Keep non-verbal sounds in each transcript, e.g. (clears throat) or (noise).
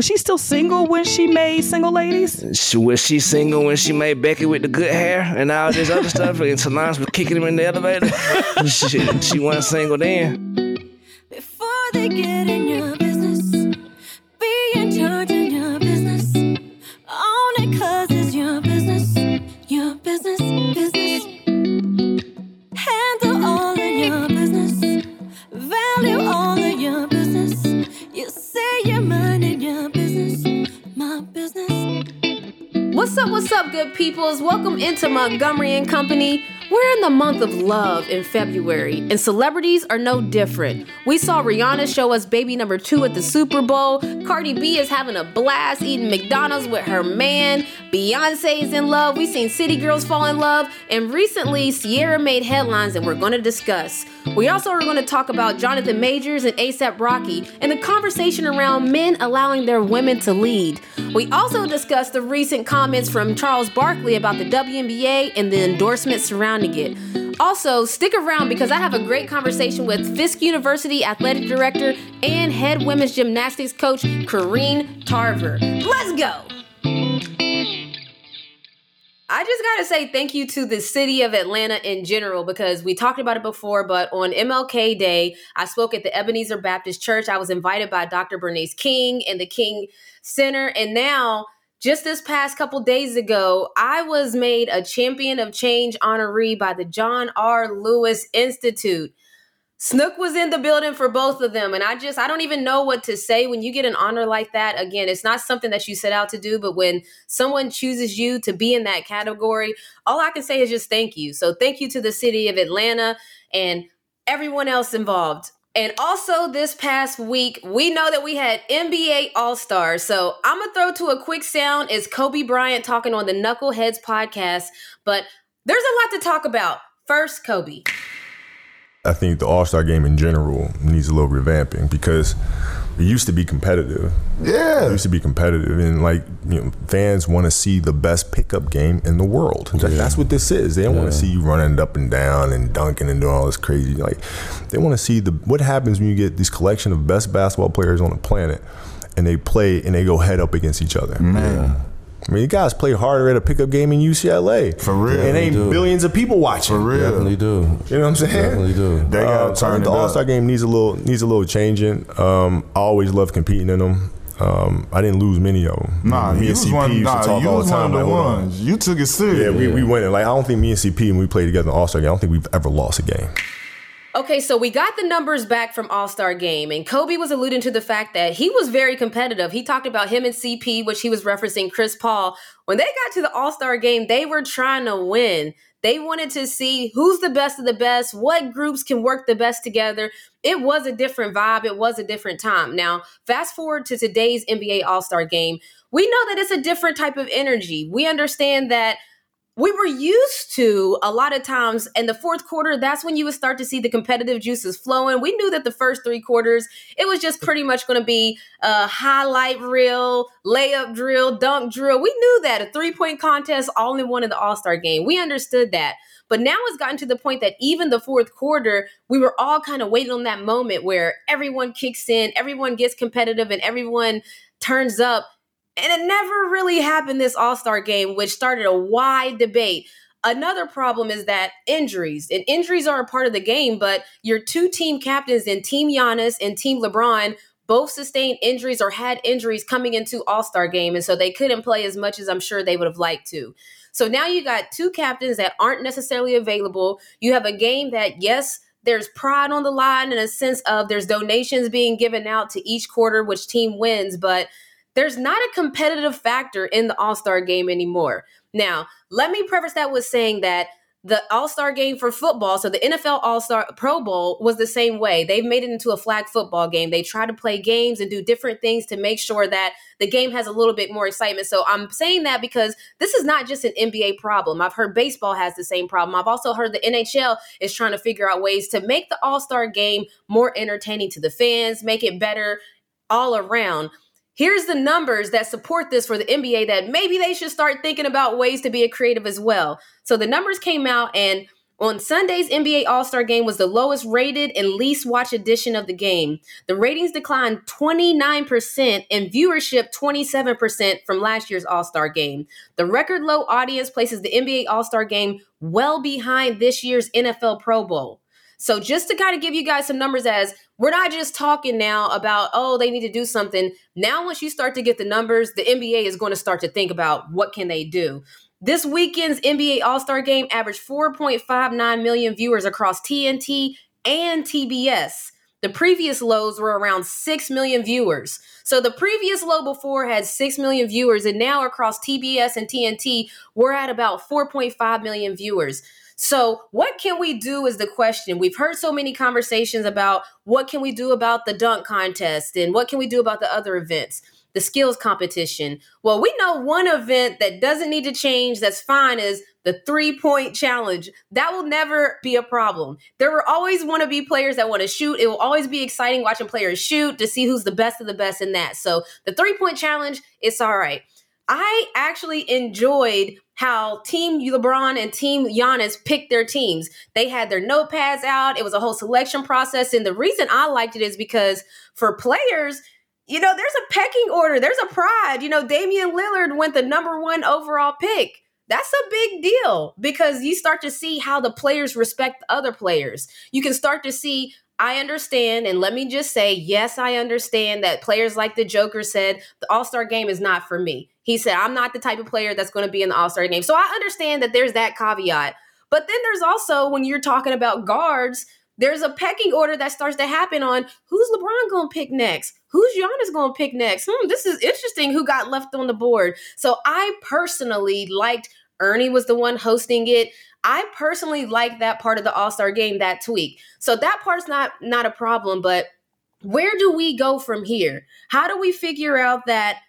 Was she still single when she made Single Ladies? She, was she single when she made Becky with the good hair and all this other stuff? And Solange was kicking him in the elevator. (laughs) she, she wasn't single then. Before they get in peoples? Welcome into Montgomery and Company. We're in the month of love in February, and celebrities are no different. We saw Rihanna show us baby number two at the Super Bowl. Cardi B is having a blast eating McDonald's with her man. Beyonce is in love. We've seen City Girls fall in love. And recently, Ciara made headlines that we're going to discuss. We also are going to talk about Jonathan Majors and ASAP Rocky and the conversation around men allowing their women to lead. We also discuss the recent comments from Charles Barkley about the WNBA and the endorsements surrounding it. Also, stick around because I have a great conversation with Fisk University athletic director and head women's gymnastics coach, Corrine Tarver. Let's go! I just gotta say thank you to the city of Atlanta in general because we talked about it before, but on MLK Day, I spoke at the Ebenezer Baptist Church. I was invited by Dr. Bernice King and the King Center, and now just this past couple days ago, I was made a Champion of Change honoree by the John R. Lewis Institute. Snook was in the building for both of them. And I just, I don't even know what to say when you get an honor like that. Again, it's not something that you set out to do, but when someone chooses you to be in that category, all I can say is just thank you. So thank you to the city of Atlanta and everyone else involved. And also this past week, we know that we had NBA All Stars. So I'm gonna throw to a quick sound. It's Kobe Bryant talking on the Knuckleheads podcast. But there's a lot to talk about. First, Kobe. I think the All Star game in general needs a little revamping because it used to be competitive. Yeah. It used to be competitive, and like you know, fans want to see the best pickup game in the world. Like, That's what this is. They don't want to see you running up and down and dunking and doing all this crazy. Like they want to see the what happens when you get this collection of best basketball players on the planet, and they play and they go head up against each other. Man. I mean, you guys play harder at a pickup game in UCLA. For real. And ain't do. billions of people watching. For real. Definitely do. You know what I'm saying? Definitely do. They gotta Uh, so I turn the. All Star game needs a little needs a little changing. Um, I always love competing in them. Um, I didn't lose many of them. Nah, me you and CP one, used nah, to talk all the time. one of the like, hold on. ones. You took it serious. Yeah, we, we went it. Like I don't think me and CP when we played together in the All Star game. I don't think we've ever lost a game. Okay, so we got the numbers back from All Star Game, and Kobe was alluding to the fact that he was very competitive. He talked about him and CP, which he was referencing Chris Paul. When they got to the All Star Game, they were trying to win. They wanted to see who's the best of the best, what groups can work the best together. It was a different vibe, it was a different time. Now, fast forward to today's NBA All Star Game. We know that it's a different type of energy. We understand that we were used to a lot of times in the fourth quarter that's when you would start to see the competitive juices flowing. We knew that the first three quarters it was just pretty much going to be a highlight reel layup drill dunk drill. We knew that a three point contest all in one of the all-star game. We understood that. But now it's gotten to the point that even the fourth quarter we were all kind of waiting on that moment where everyone kicks in everyone gets competitive and everyone turns up and it never really happened this All Star game, which started a wide debate. Another problem is that injuries, and injuries are a part of the game, but your two team captains in Team Giannis and Team LeBron both sustained injuries or had injuries coming into All Star game. And so they couldn't play as much as I'm sure they would have liked to. So now you got two captains that aren't necessarily available. You have a game that, yes, there's pride on the line in a sense of there's donations being given out to each quarter, which team wins, but there's not a competitive factor in the All Star game anymore. Now, let me preface that with saying that the All Star game for football, so the NFL All Star Pro Bowl was the same way. They've made it into a flag football game. They try to play games and do different things to make sure that the game has a little bit more excitement. So I'm saying that because this is not just an NBA problem. I've heard baseball has the same problem. I've also heard the NHL is trying to figure out ways to make the All Star game more entertaining to the fans, make it better all around here's the numbers that support this for the NBA that maybe they should start thinking about ways to be a creative as well. So the numbers came out and On Sunday's NBA All Star game was the lowest rated and least watched edition of the game. The ratings declined 29% and viewership 27% from last year's All Star game. The record low audience places the NBA All Star game well behind this year's NFL Pro Bowl. So, just to kind of give you guys some numbers, as we're not just talking now about, oh, they need to do something. Now, once you start to get the numbers, the NBA is going to start to think about what can they do. This weekend's NBA All Star game averaged 4.59 million viewers across TNT and TBS. The previous lows were around 6 million viewers. So the previous low before had 6 million viewers, and now across TBS and TNT, we're at about 4.5 million viewers. So, what can we do is the question. We've heard so many conversations about what can we do about the dunk contest and what can we do about the other events the skills competition. Well, we know one event that doesn't need to change, that's fine, is the three point challenge. That will never be a problem. There will always want to be players that want to shoot. It will always be exciting watching players shoot to see who's the best of the best in that. So the three point challenge, it's all right. I actually enjoyed how Team LeBron and Team Giannis picked their teams. They had their notepads out. It was a whole selection process. And the reason I liked it is because for players, you know, there's a pecking order, there's a pride. You know, Damian Lillard went the number one overall pick. That's a big deal because you start to see how the players respect other players. You can start to see, I understand, and let me just say, yes, I understand that players like the Joker said, the All Star game is not for me. He said, I'm not the type of player that's going to be in the All Star game. So I understand that there's that caveat. But then there's also when you're talking about guards, there's a pecking order that starts to happen on who's LeBron going to pick next? Who's Giannis going to pick next? Hmm, this is interesting who got left on the board. So I personally liked Ernie was the one hosting it. I personally like that part of the All-Star game that tweak. So that part's not not a problem, but where do we go from here? How do we figure out that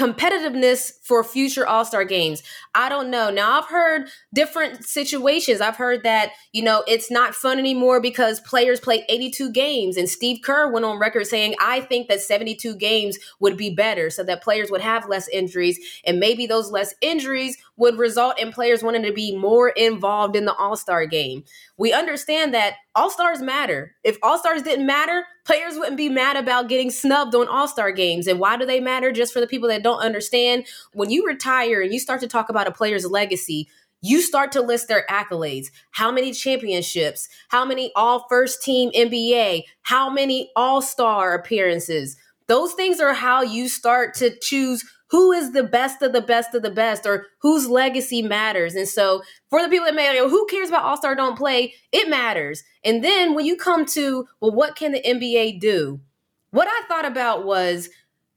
competitiveness for future all-star games. I don't know. Now i've heard different situations. I've heard that you know it's not fun anymore because players play 82 games and steve kerr went on record saying i think that 72 games would be better so that players would have less injuries and maybe those less injuries would result in players wanting to be more involved in the all-star game. We understand that all-stars matter. If all-stars didn't matter players wouldn't be mad about getting snubbed on all-star games. And why do they matter? Just for the people that don't understand when you retire and you start to talk about a player's legacy you start to list their accolades. How many championships? How many all first team nba how many all-star appearances? Those things are how you start to choose who is the best of the best of the best or whose legacy matters. And so for the people that may, who cares about All Star Don't Play? It matters. And then when you come to, well, what can the NBA do? What I thought about was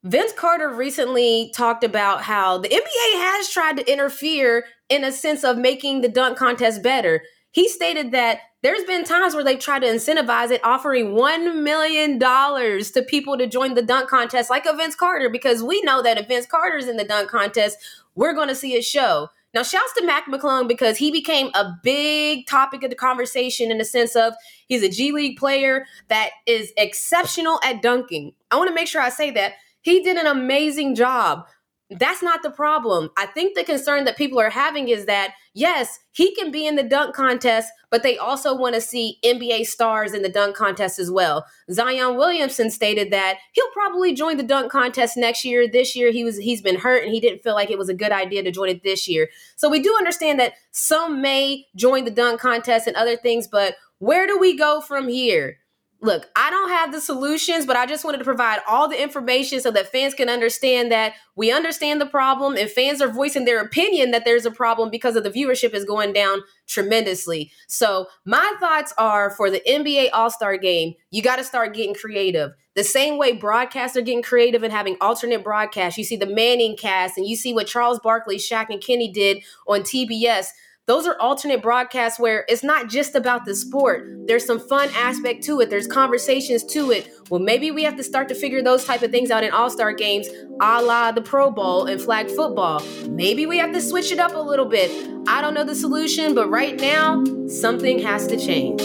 Vince Carter recently talked about how the NBA has tried to interfere in a sense of making the dunk contest better. He stated that there's been times where they've tried to incentivize it, offering $1 million to people to join the dunk contest, like a Vince Carter, because we know that if Vince Carter's in the dunk contest, we're going to see a show. Now, shouts to Mac McClung because he became a big topic of the conversation in the sense of he's a G League player that is exceptional at dunking. I want to make sure I say that. He did an amazing job that's not the problem. I think the concern that people are having is that, yes, he can be in the dunk contest, but they also want to see NBA stars in the dunk contest as well. Zion Williamson stated that he'll probably join the dunk contest next year. This year he was he's been hurt and he didn't feel like it was a good idea to join it this year. So we do understand that some may join the dunk contest and other things, but where do we go from here? Look, I don't have the solutions, but I just wanted to provide all the information so that fans can understand that we understand the problem and fans are voicing their opinion that there's a problem because of the viewership is going down tremendously. So, my thoughts are for the NBA All Star game, you got to start getting creative. The same way broadcasts are getting creative and having alternate broadcasts. You see the Manning cast and you see what Charles Barkley, Shaq, and Kenny did on TBS those are alternate broadcasts where it's not just about the sport. There's some fun aspect to it. There's conversations to it. Well, maybe we have to start to figure those type of things out in all-star games, a la the Pro Bowl and flag football. Maybe we have to switch it up a little bit. I don't know the solution, but right now, something has to change.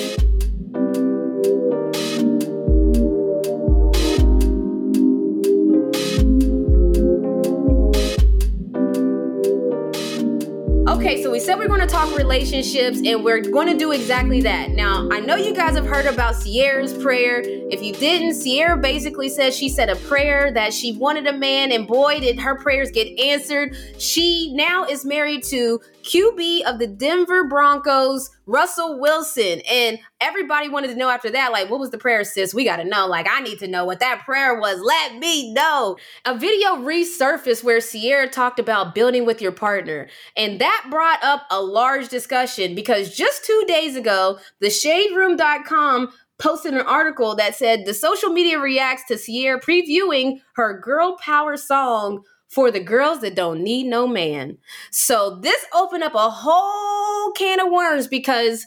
Okay, so we said we're going to talk relationships and we're going to do exactly that. Now, I know you guys have heard about Ciara's prayer. If you didn't, Sierra basically says she said a prayer that she wanted a man, and boy, did her prayers get answered. She now is married to QB of the Denver Broncos, Russell Wilson. And everybody wanted to know after that, like, what was the prayer, sis? We got to know. Like, I need to know what that prayer was. Let me know. A video resurfaced where Ciara talked about building with your partner. And that brought up a large discussion because just two days ago, the shaderoom.com posted an article that said the social media reacts to Ciara previewing her girl power song for the girls that don't need no man. So this opened up a whole can of worms because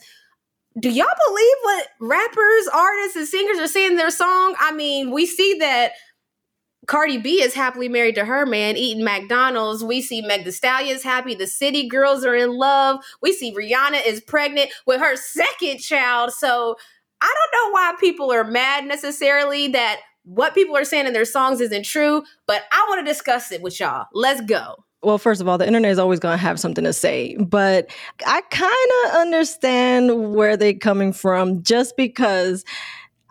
do y'all believe what rappers, artists, and singers are saying in their song? I mean, we see that Cardi B is happily married to her man, eating McDonald's. We see Meg Thee Stallion is happy. The City Girls are in love. We see Rihanna is pregnant with her second child. So I don't know why people are mad necessarily that what people are saying in their songs isn't true, but I want to discuss it with y'all. Let's go. Well, first of all, the internet is always going to have something to say, but I kind of understand where they're coming from just because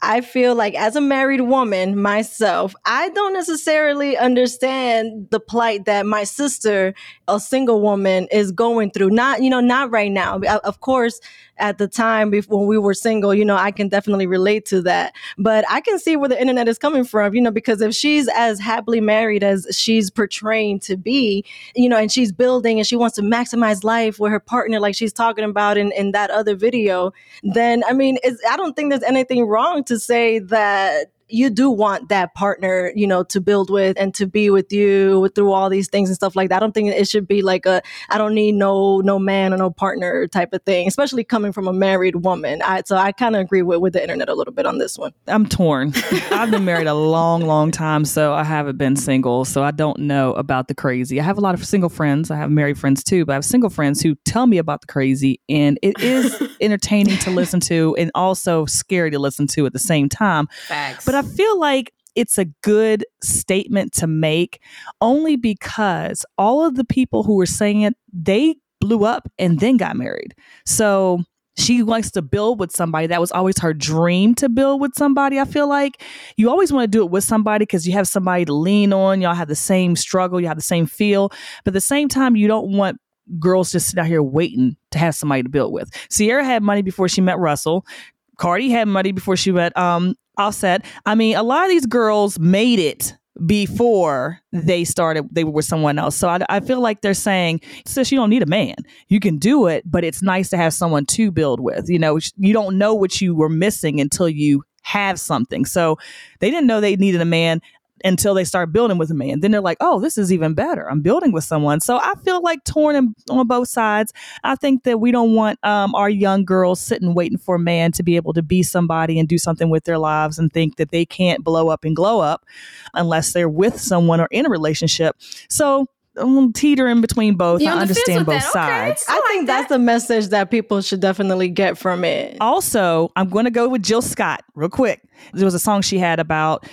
I feel like as a married woman myself, I don't necessarily understand the plight that my sister, a single woman, is going through. Not, you know, not right now. Of course, at the time before we were single, you know, I can definitely relate to that. But I can see where the internet is coming from, you know, because if she's as happily married as she's portraying to be, you know, and she's building and she wants to maximize life with her partner, like she's talking about in, in that other video, then I mean, I don't think there's anything wrong to say that you do want that partner, you know, to build with and to be with you through all these things and stuff like that. I don't think it should be like a I don't need no no man or no partner type of thing, especially coming from a married woman. I, so I kind of agree with with the internet a little bit on this one. I'm torn. (laughs) I've been married a long, long time, so I haven't been single, so I don't know about the crazy. I have a lot of single friends. I have married friends too, but I have single friends who tell me about the crazy, and it is (laughs) entertaining to listen to, and also scary to listen to at the same time. Facts. But I feel like it's a good statement to make only because all of the people who were saying it, they blew up and then got married. So she likes to build with somebody. That was always her dream to build with somebody. I feel like you always want to do it with somebody because you have somebody to lean on. Y'all have the same struggle, you have the same feel. But at the same time, you don't want girls just sitting out here waiting to have somebody to build with. Ciara had money before she met Russell. Cardi had money before she met um, Offset. I mean, a lot of these girls made it before mm-hmm. they started they were with someone else. So I, I, feel like they're saying sis you don't need a man. You can do it but it's nice to have someone to build with you know you don't know what you were missing until you have something. So they didn't know they needed a man until they start building with a man. Then they're like, oh, this is even better. I'm building with someone. So I feel like torn in, on both sides. I think that we don't want um, our young girls sitting waiting for a man to be able to be somebody and do something with their lives and think that they can't blow up and glow up unless they're with someone or in a relationship. So I'm teetering between both. I understand both that. sides. Okay. I, I think like that's the message that people should definitely get from it. Also, I'm going to go with Jill Scott real quick. There was a song she had about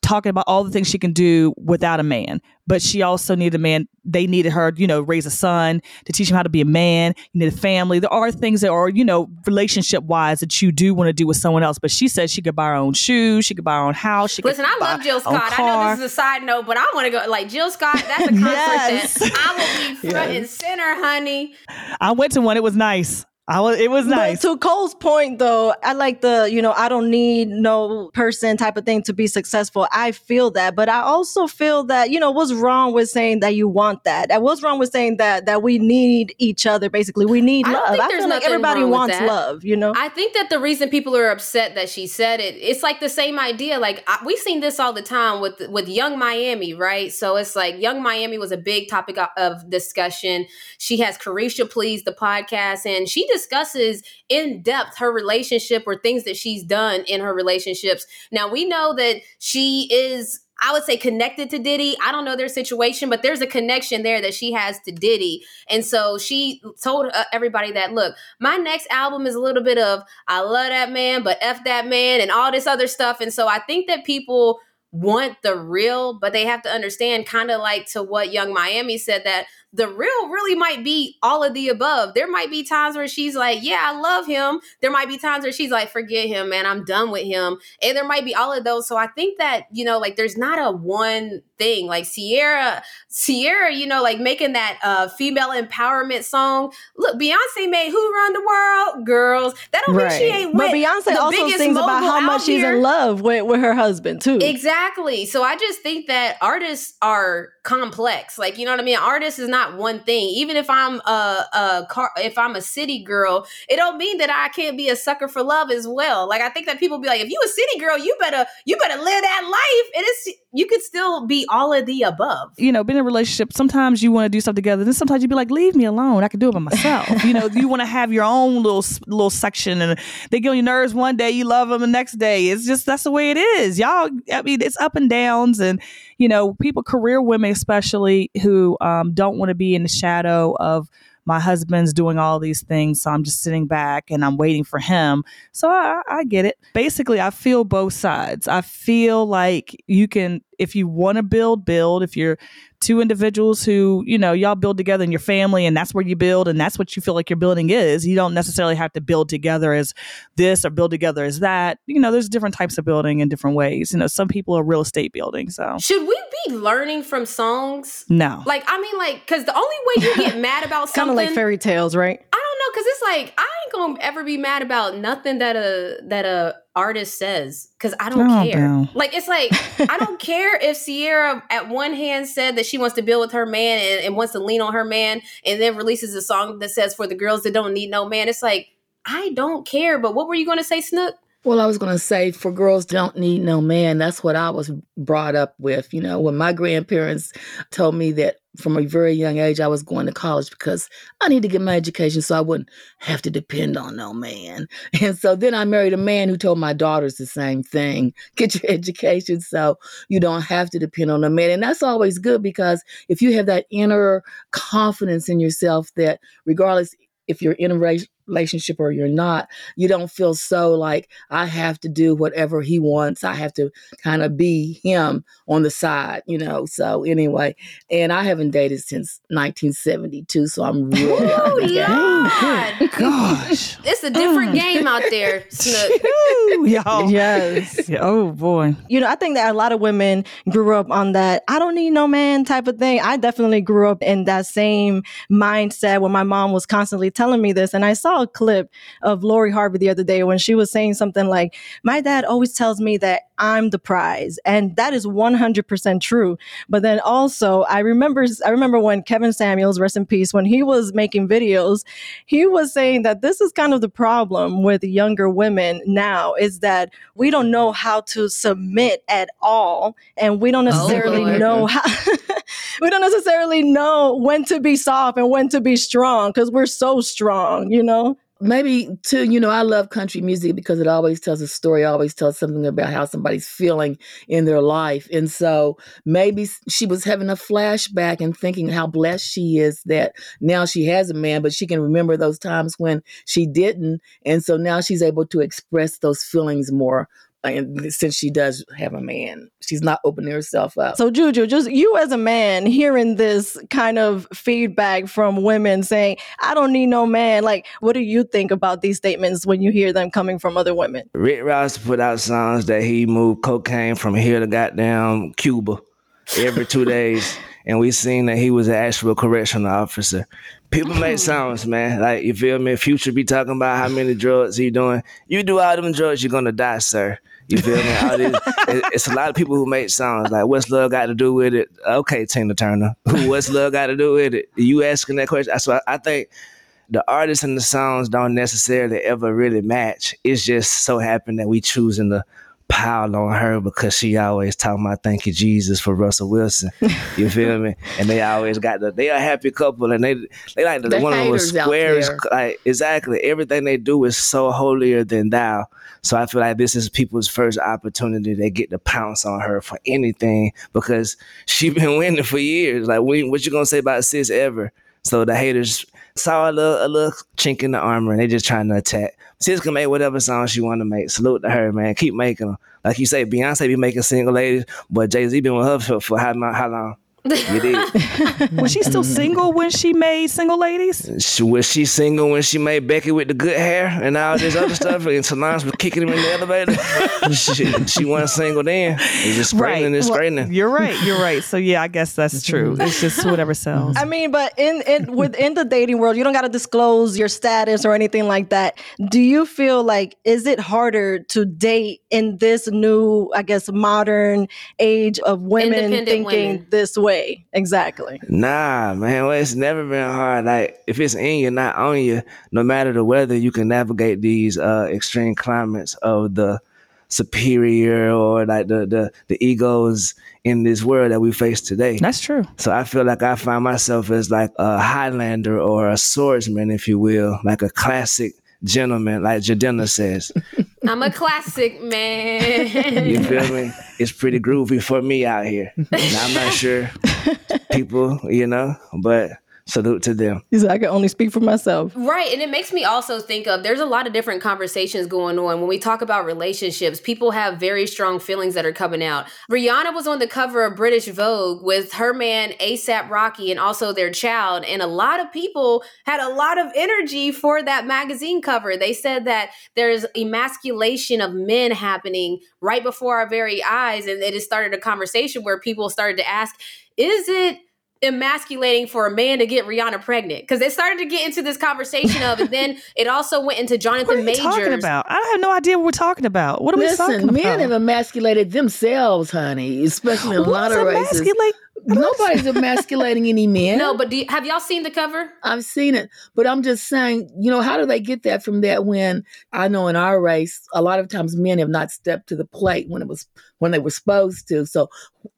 talking about all the things she can do without a man. But she also needed a man. They needed her, you know, raise a son to teach him how to be a man. You need a family. There are things that are, you know, relationship wise that you do want to do with someone else. But she said she could buy her own shoes. She could buy her own house. She Listen, I love Jill Scott. I know this is a side note, but I want to go like Jill Scott. That's a (laughs) concert Yes. that I will be front (laughs) and center, honey. I went to one. It was nice. I was. It was nice. But to Cole's point, though, I like the, you know, I don't need no person type of thing to be successful. I feel that. But I also feel that, you know, what's wrong with saying that you want that? And what's wrong with saying that that we need each other, basically? We need I don't love. think I feel like everybody wants that. love, you know? I think that the reason people are upset that she said it, it's like the same idea. Like I, we've seen this all the time with with Yung Miami, right? So it's like Yung Miami was a big topic of- of discussion. She has Caresha Please, the podcast, and she discusses in depth her relationship or things that she's done in her relationships. Now we know that she is. I would say connected to Diddy. I don't know their situation, but there's a connection there that she has to Diddy. And so she told uh, everybody that, look, my next album is a little bit of I love that man, but F that man and all this other stuff. And so I think that people want the real, but they have to understand, kind of like to what Yung Miami said, that the real really might be all of the above. There might be times where she's like, Yeah, I love him. There might be times where she's like, Forget him, man, I'm done with him. And there might be all of those. So I think that, you know, like there's not a one thing. Like Ciara, Ciara, you know, like making that uh female empowerment song. Look, Beyonce made Who Run the World? Girls. That don't mean she ain't But Beyonce also sings about how much she's here. in love with, with her husband too. Exactly. So I just think that artists are complex. Like you know what I mean. Artists is not one thing. Even if I'm a, a car, if I'm a city girl, it don't mean that I can't be a sucker for love as well. Like I think that people be like, if you a city girl, you better you better live that life. And it's you could still be all of the above. you know, being in a relationship, sometimes you want to do stuff together. Then sometimes you'd be like, leave me alone. I can do it by myself. (laughs) you know, you want to have your own little little section, and they get on your nerves one day, you love them the next day. It's just that's the way it is, y'all. I mean, it's up and downs, and you know, people, career women especially, who um, don't want to be in the shadow of my husband's doing all these things, so I'm just sitting back and I'm waiting for him. So I, I get it. Basically, I feel both sides. I feel like you can, if you want to build, build. If you're two individuals who, you know, y'all build together in your family and that's where you build and that's what you feel like your building is. You don't necessarily have to build together as this or build together as that. You know, there's different types of building in different ways. You know, some people are real estate building. So, Should we learning from songs? no. Like I mean, like because the only way you get (laughs) mad about kind of something, like fairy tales, right? I don't know, because it's like I ain't gonna ever be mad about nothing that a that a artist says because I don't Oh, care. no. Like it's like I don't (laughs) care if Ciara at one hand said that she wants to build with her man and, and wants to lean on her man, and then releases a song that says for the girls that don't need no man. It's like I don't care. But what were you gonna say, Snook? Well, I was going to say for girls don't need no man. That's what I was brought up with. You know, when my grandparents told me that from a very young age I was going to college because I need to get my education so I wouldn't have to depend on no man. (laughs) And so then I married a man who told my daughters the same thing. (laughs) Get your education so you don't have to depend on a man. And that's always good because if you have that inner confidence in yourself that regardless if you're in a rela- relationship or you're not, you don't feel so like I have to do whatever he wants. I have to kind of be him on the side, you know. So anyway, and I haven't dated since 1972, so I'm really out Oh of the Gosh. (laughs) it's a different oh. game out there, Snook. (laughs) Ooh, y'all. Yes. Oh, boy. You know, I think that a lot of women grew up on that I don't need no man type of thing. I definitely grew up in that same mindset when my mom was constantly telling me this. And I saw a clip of Lori Harvey the other day when she was saying something like, My dad always tells me that I'm the prize. And that is 100% true. But then also, I remember, I remember when Kevin Samuels, rest in peace, when he was making videos, he was saying that this is kind of the problem with younger women now is that we don't know how to submit at all and we don't oh, necessarily boy. know how (laughs) we don't necessarily know when to be soft and when to be strong because we're so strong you know maybe too, you know, I love country music because it always tells a story, always tells something about how somebody's feeling in their life. And so maybe she was having a flashback and thinking how blessed she is that now she has a man, but she can remember those times when she didn't. And so now she's able to express those feelings more. And since she does have a man, she's not opening herself up. so juju just you as a man hearing this kind of feedback from women saying i don't need no man like what do you think about these statements when you hear them coming from other women Rick Ross put out songs that he moved cocaine from here to goddamn Cuba every two (laughs) days. And we seen that he was an actual correctional officer. People make (clears throat) songs, man. Like you feel me? Future be talking about how many drugs he doing. You do all them drugs, you're gonna die, sir. You feel me? This, it- it's a lot of people who make songs like "What's love got to do with it?" Okay, Tina Turner. (laughs) What's love got to do with it? You asking that question? So I, I think the artists and the songs don't necessarily ever really match. It's just so happened that we choosing to pile on her because she always talking about thank you Jesus for Russell Wilson. You feel me? And they always got the they a happy couple and they they like the, The one of the squarest like exactly everything they do is so holier than thou. So I feel like this is people's first opportunity they get to pounce on her for anything because she (laughs) been winning for years. Like what you gonna say about sis ever? So the haters saw a little, a little chink in the armor and they just trying to attack. Sis can make whatever song she want to make. Salute to her, man. Keep making them. Like you say, Beyonce be making single ladies, but Jay Z been with her for, for how, how long? You did. (laughs) Was she still single when she made Single Ladies? She, was she single when she made Becky with the good hair and all this other stuff? And Solange was kicking him in the elevator. (laughs) she, she wasn't single then. It's just straightening and Well, straightening. you're right. You're right. So yeah, I guess that's (laughs) true. It's just whatever sells. I mean, but in, in within the dating world, you don't got to disclose your status or anything like that. Do you feel like is it harder to date in this new, I guess, modern age of women thinking women. this way? Exactly. Nah, man. Well, it's never been hard. Like if it's in you, not on you, no matter the weather, you can navigate these uh, extreme climates of the superior or like the, the the egos in this world that we face today. That's true. So I feel like I find myself as like a Highlander or a swordsman, if you will, like a classic gentleman, like Jidenna says. (laughs) I'm a classic man. You feel me? It's pretty groovy for me out here. Now, I'm not sure (laughs) people, you know, but salute to them. He said, I can only speak for myself. Right. And it makes me also think of there's a lot of different conversations going on. When we talk about relationships, people have very strong feelings that are coming out. Rihanna was on the cover of British Vogue with her man ASAP Rocky and also their child. And a lot of people had a lot of energy for that magazine cover. They said that there's emasculation of men happening right before our very eyes. And it has started a conversation where people started to ask, is it emasculating for a man to get Rihanna pregnant because they started to get into this conversation of, and then (laughs) it also went into Jonathan What are Jonathan you Majors. talking about? I have no idea what we're talking about. What are we talking about? men have emasculated themselves, honey, especially in a lot of races. emasculate? Nobody's emasculating any men. No, but do you, have y'all seen the cover? I've seen it, but I'm just saying, you know, how do they get that from that when I know in our race, a lot of times men have not stepped to the plate when it was when they were supposed to. So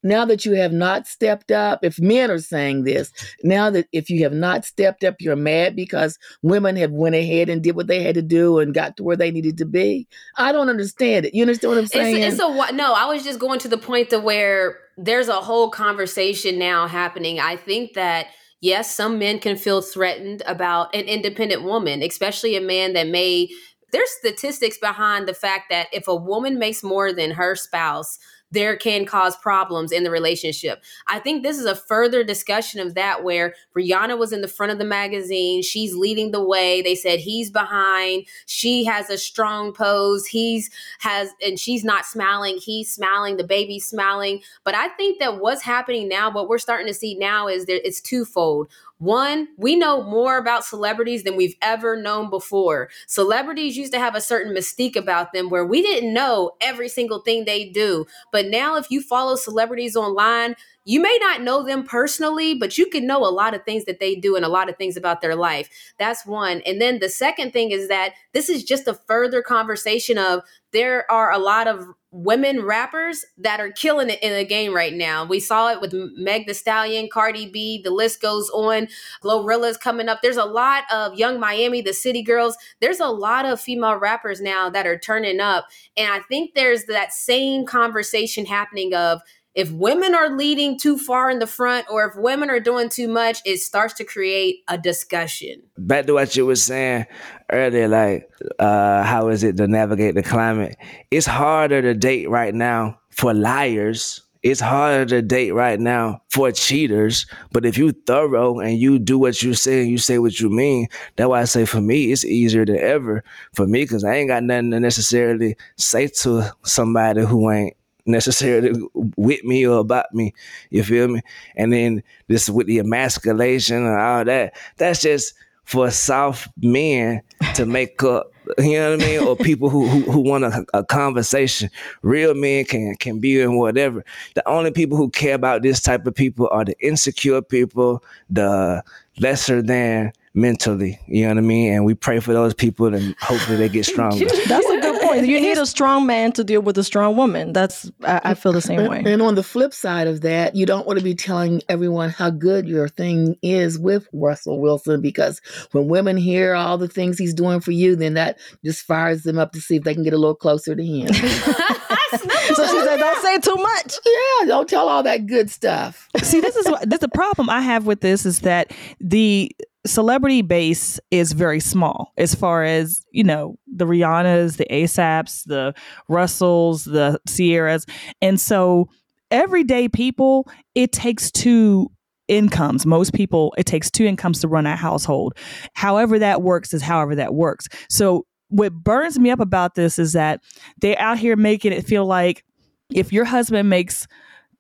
now that you have not stepped up, if men are saying this, now that if you have not stepped up, you're mad because women have went ahead and did what they had to do and got to where they needed to be. I don't understand it. You understand what I'm saying? It's, it's a no. I was just going to the point to where there's a whole conversation now happening. I think that yes, some men can feel threatened about an independent woman, especially a man that may. There's statistics behind the fact that if a woman makes more than her spouse, there can cause problems in the relationship. I think this is a further discussion of that where Rihanna was in the front of the magazine. She's leading the way. They said he's behind. She has a strong pose. He's has, and she's not smiling. He's smiling. The baby's smiling. But I think that what's happening now, what we're starting to see now is that it's twofold. One, we know more about celebrities than we've ever known before. Celebrities used to have a certain mystique about them where we didn't know every single thing they do. But now, if you follow celebrities online, you may not know them personally, but you can know a lot of things that they do and a lot of things about their life. That's one. And then the second thing is that this is just a further conversation of there are a lot of women rappers that are killing it in the game right now. We saw it with Meg Thee Stallion, Cardi B, the list goes on. Glorilla's coming up. There's a lot of Yung Miami, the City Girls. There's a lot of female rappers now that are turning up. And I think there's that same conversation happening of if women are leading too far in the front or if women are doing too much, it starts to create a discussion. Back to what you were saying earlier, like uh, how is it to navigate the climate? It's harder to date right now for liars. It's harder to date right now for cheaters. But if you thorough and you do what you say and you say what you mean, that's why I say for me it's easier than ever for me because I ain't got nothing to necessarily say to somebody who ain't necessarily with me or about me. You feel me? And then this with the emasculation and all that, that's just for soft men to make up. You know what I mean? Or people who who, who want a, a conversation. Real men can can be in whatever. The only people who care about this type of people are the insecure people, the lesser than mentally. You know what I mean? And we pray for those people and hopefully they get (laughs) stronger. That's point. You need a strong man to deal with a strong woman. That's I, I feel the same And, way. and on the flip side of that, you don't want to be telling everyone how good your thing is with Russell Wilson because when women hear all the things he's doing for you, then that just fires them up to see if they can get a little closer to him. (laughs) so she said, "Don't say too much." Yeah, don't tell all that good stuff. See, this is what this the problem I have with this is that the celebrity base is very small as far as you know the Rihannas, the ASAPs, the Russells, the Ciaras, and so everyday people it takes two incomes. Most people it takes two incomes to run a household. However that works is however that works. So what burns me up about this is that they're out here making it feel like if your husband makes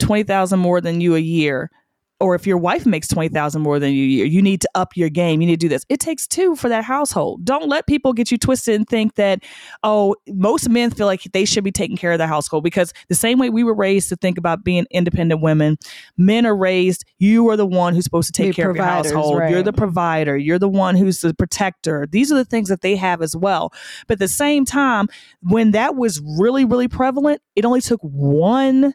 20,000 more than you a year or if your wife makes 20,000 more than you year, you need to up your game. You need to do this. It takes two for that household. Don't let people get you twisted and think that, oh, most men feel like they should be taking care of the household because the same way we were raised to think about being independent women, men are raised, you are the one who's supposed to take Be care of your household. You're the provider. You're the one who's the protector. These are the things that they have as well. But at the same time, when that was really, really prevalent, it only took one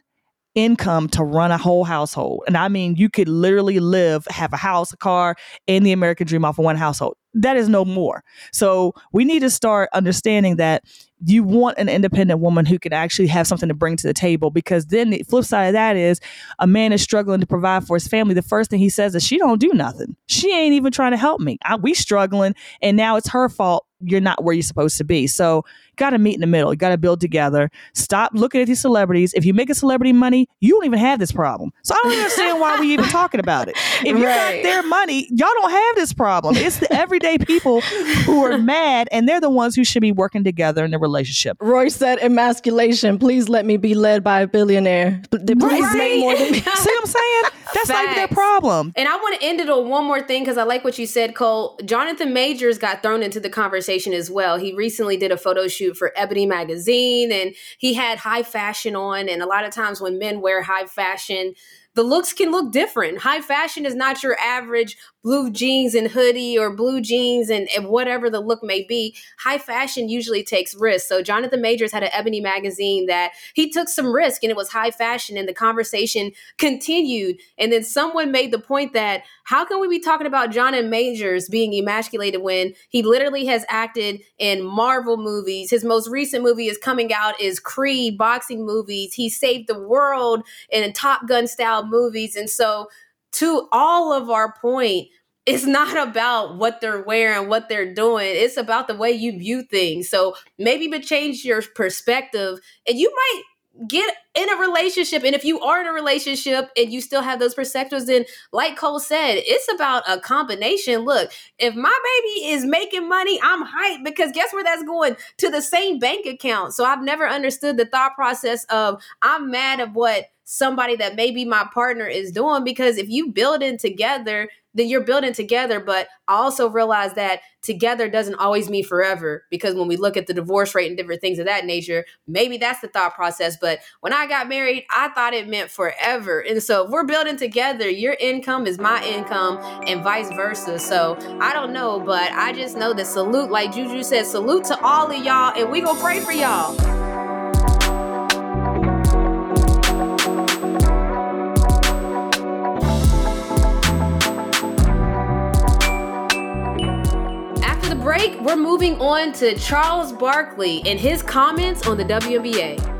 income to run a whole household. And I mean, you could literally live, have a house, a car, and the American dream off of one household. That is no more. So we need to start understanding that you want an independent woman who can actually have something to bring to the table because then the flip side of that is a man is struggling to provide for his family the first thing he says is she don't do nothing she ain't even trying to help me I, we struggling and now it's her fault you're not where you're supposed to be so got to meet in the middle you got to build together stop looking at these celebrities if you make a celebrity money you don't even have this problem so i don't understand why we even talking about it (laughs) if you Right. got their money y'all don't have this problem it's the everyday people who are (laughs) mad and they're the ones who should be working together in the relationship Roy said, "Emasculation. Please let me be led by a billionaire. P- Please Right. make more than (laughs) me." See what I'm saying? That's like their problem. And I want to end it on one more thing because I like what you said, Cole. Jonathan Majors got thrown into the conversation as well. He recently did a photo shoot for Ebony magazine and he had high fashion on. And a lot of times when men wear high fashion, the looks can look different. High fashion is not your average blue jeans and hoodie or blue jeans and, and whatever the look may be. High fashion usually takes risks. So Jonathan Majors had an Ebony magazine that he took some risk and it was high fashion and the conversation continued. And then someone made the point that how can we be talking about Jonathan Majors being emasculated when he literally has acted in Marvel movies? His most recent movie is coming out is Creed boxing movies. He saved the world in Top Gun style movies. And so to all of our point, it's not about what they're wearing, what they're doing. It's about the way you view things. So maybe but change your perspective and you might get in a relationship. And if you are in a relationship and you still have those perspectives, then like Cole said, it's about a combination. Look, if my baby is making money, I'm hyped because guess where that's going? To the same bank account. So I've never understood the thought process of I'm mad of what somebody that maybe my partner is doing because if you build in together then you're building together. But i also realize that together doesn't always mean forever because when we look at the divorce rate and different things of that nature maybe that's the thought process. But when i got married i thought it meant forever. And so if we're building together your income is my income and vice versa. So i don't know but i just know that salute like juju said salute to all of y'all and we gonna pray for y'all break, we're moving on to Charles Barkley and his comments on the WNBA.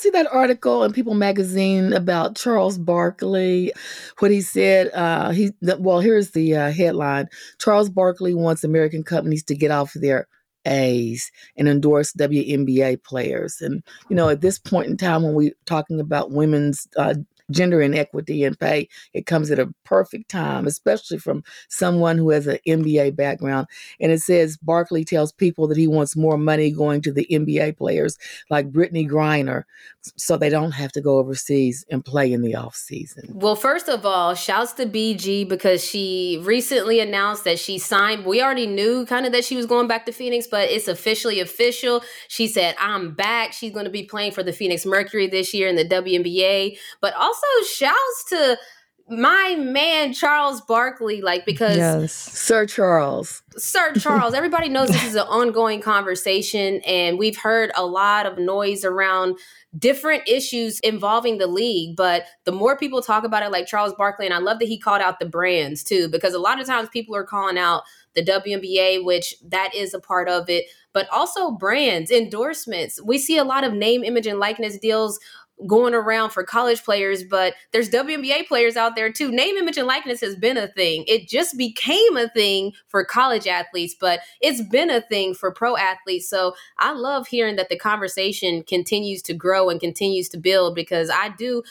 See that article in People Magazine about Charles Barkley? What he said? Uh, he well, here's the uh, headline: Charles Barkley wants American companies to get off their A's and endorse WNBA players. And you know, at this point in time, when we're talking about women's uh, gender inequity and pay, it comes at a perfect time, especially from someone who has an NBA background. And it says Barkley tells people that he wants more money going to the NBA players like Brittney Griner, so they don't have to go overseas and play in the off season. Well, first of all, shouts to BG because she recently announced that she signed. We already knew kind of that she was going back to Phoenix, but it's officially official. She said, I'm back. She's going to be playing for the Phoenix Mercury this year in the WNBA. But also, shouts to my man Charles Barkley, like because Yes. Sir Charles. Sir (laughs) Charles, everybody knows this is an ongoing conversation, and we've heard a lot of noise around different issues involving the league. But the more people talk about it, like Charles Barkley, and I love that he called out the brands too, because a lot of times people are calling out the WNBA, which that is a part of it, but also brands, endorsements. We see a lot of name, image, and likeness deals going around for college players, but there's WNBA players out there too. Name, image, and likeness has been a thing. It just became a thing for college athletes, but it's been a thing for pro athletes. So I love hearing that the conversation continues to grow and continues to build because I do.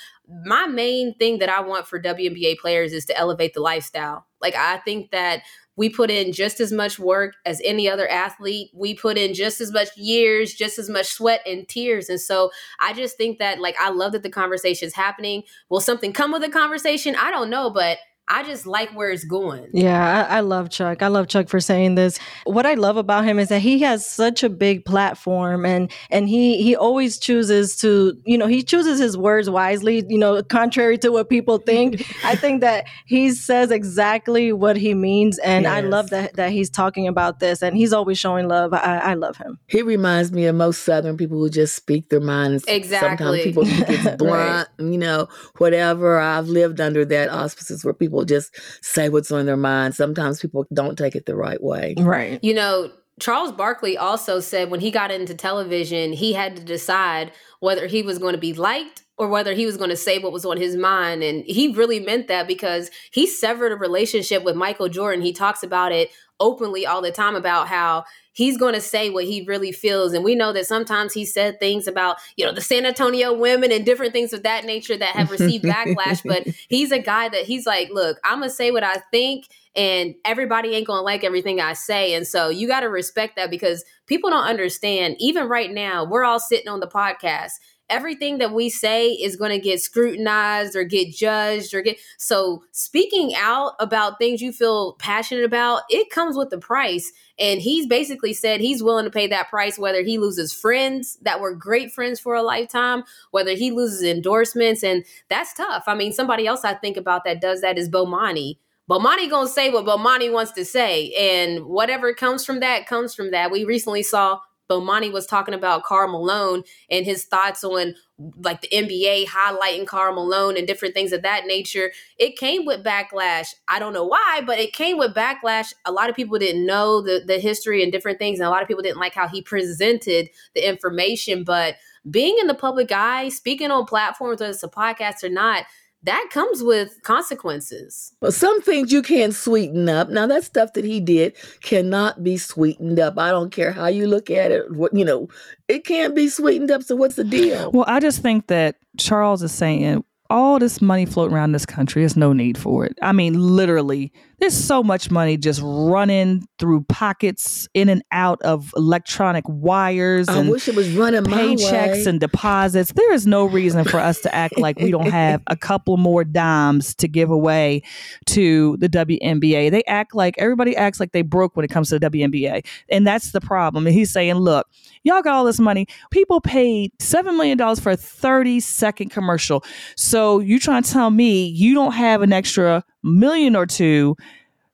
My main thing that I want for WNBA players is to elevate the lifestyle. Like, I think that we put in just as much work as any other athlete. We put in just as much years, just as much sweat and tears. And so I just think that, like, I love that the conversation is happening. Will something come with the conversation? I don't know, but I just like where it's going. Yeah, I, I love Chuck. I love Chuck for saying this. What I love about him is that he has such a big platform, and and he he always chooses to, you know, he chooses his words wisely. You know, contrary to what people think. (laughs) I think that he says exactly what he means, and I love that that he's talking about this, and he's always showing love. I, I love him. He reminds me of most Southern people who just speak their minds. Exactly. Sometimes people think it's (laughs) Right. blunt, you know, whatever. I've lived under that auspices where people just say what's on their mind. Sometimes people don't take it the right way. Right. You know, Charles Barkley also said when he got into television, he had to decide whether he was going to be liked or whether he was going to say what was on his mind. And he really meant that because he severed a relationship with Michael Jordan. He talks about it openly all the time about how he's going to say what he really feels. And we know that sometimes he said things about, you know, the San Antonio women and different things of that nature that have received backlash. But (laughs) he's a guy that he's like, look, I'm going to say what I think and everybody ain't gonna like everything I say. And so you got to respect that because people don't understand. Even right now, we're all sitting on the podcast. Everything that we say is going to get scrutinized or get judged or get so speaking out about things you feel passionate about, it comes with the price. And he's basically said he's willing to pay that price, whether he loses friends that were great friends for a lifetime, whether he loses endorsements. And that's tough. I mean, somebody else I think about that does that is Bomani. Bomani gonna say what Bomani wants to say, and whatever comes from that comes from that. We recently saw Bomani was talking about Karl Malone and his thoughts on like the NBA highlighting Karl Malone and different things of that nature. It came with backlash. I don't know why, but it came with backlash. A lot of people didn't know the the history and different things, and a lot of people didn't like how he presented the information. But being in the public eye, speaking on platforms, whether it's a podcast or not, that comes with consequences. Well, some things you can't sweeten up. Now that stuff that he did cannot be sweetened up. I don't care how you look at it. What you know, it can't be sweetened up. So what's the deal? Well, I just think that Charles is saying all this money floating around this country, there's no need for it. I mean, literally, there's so much money just running through pockets in and out of electronic wires I and wish it was running my paychecks and deposits. There is no reason for us to act like we don't have a couple more dimes to give away to the WNBA. They act like everybody acts like they broke when it comes to the WNBA. And that's the problem. And he's saying, look, y'all got all this money. People paid $7 million for a 30 second commercial. So you trying to tell me you don't have an extra million or two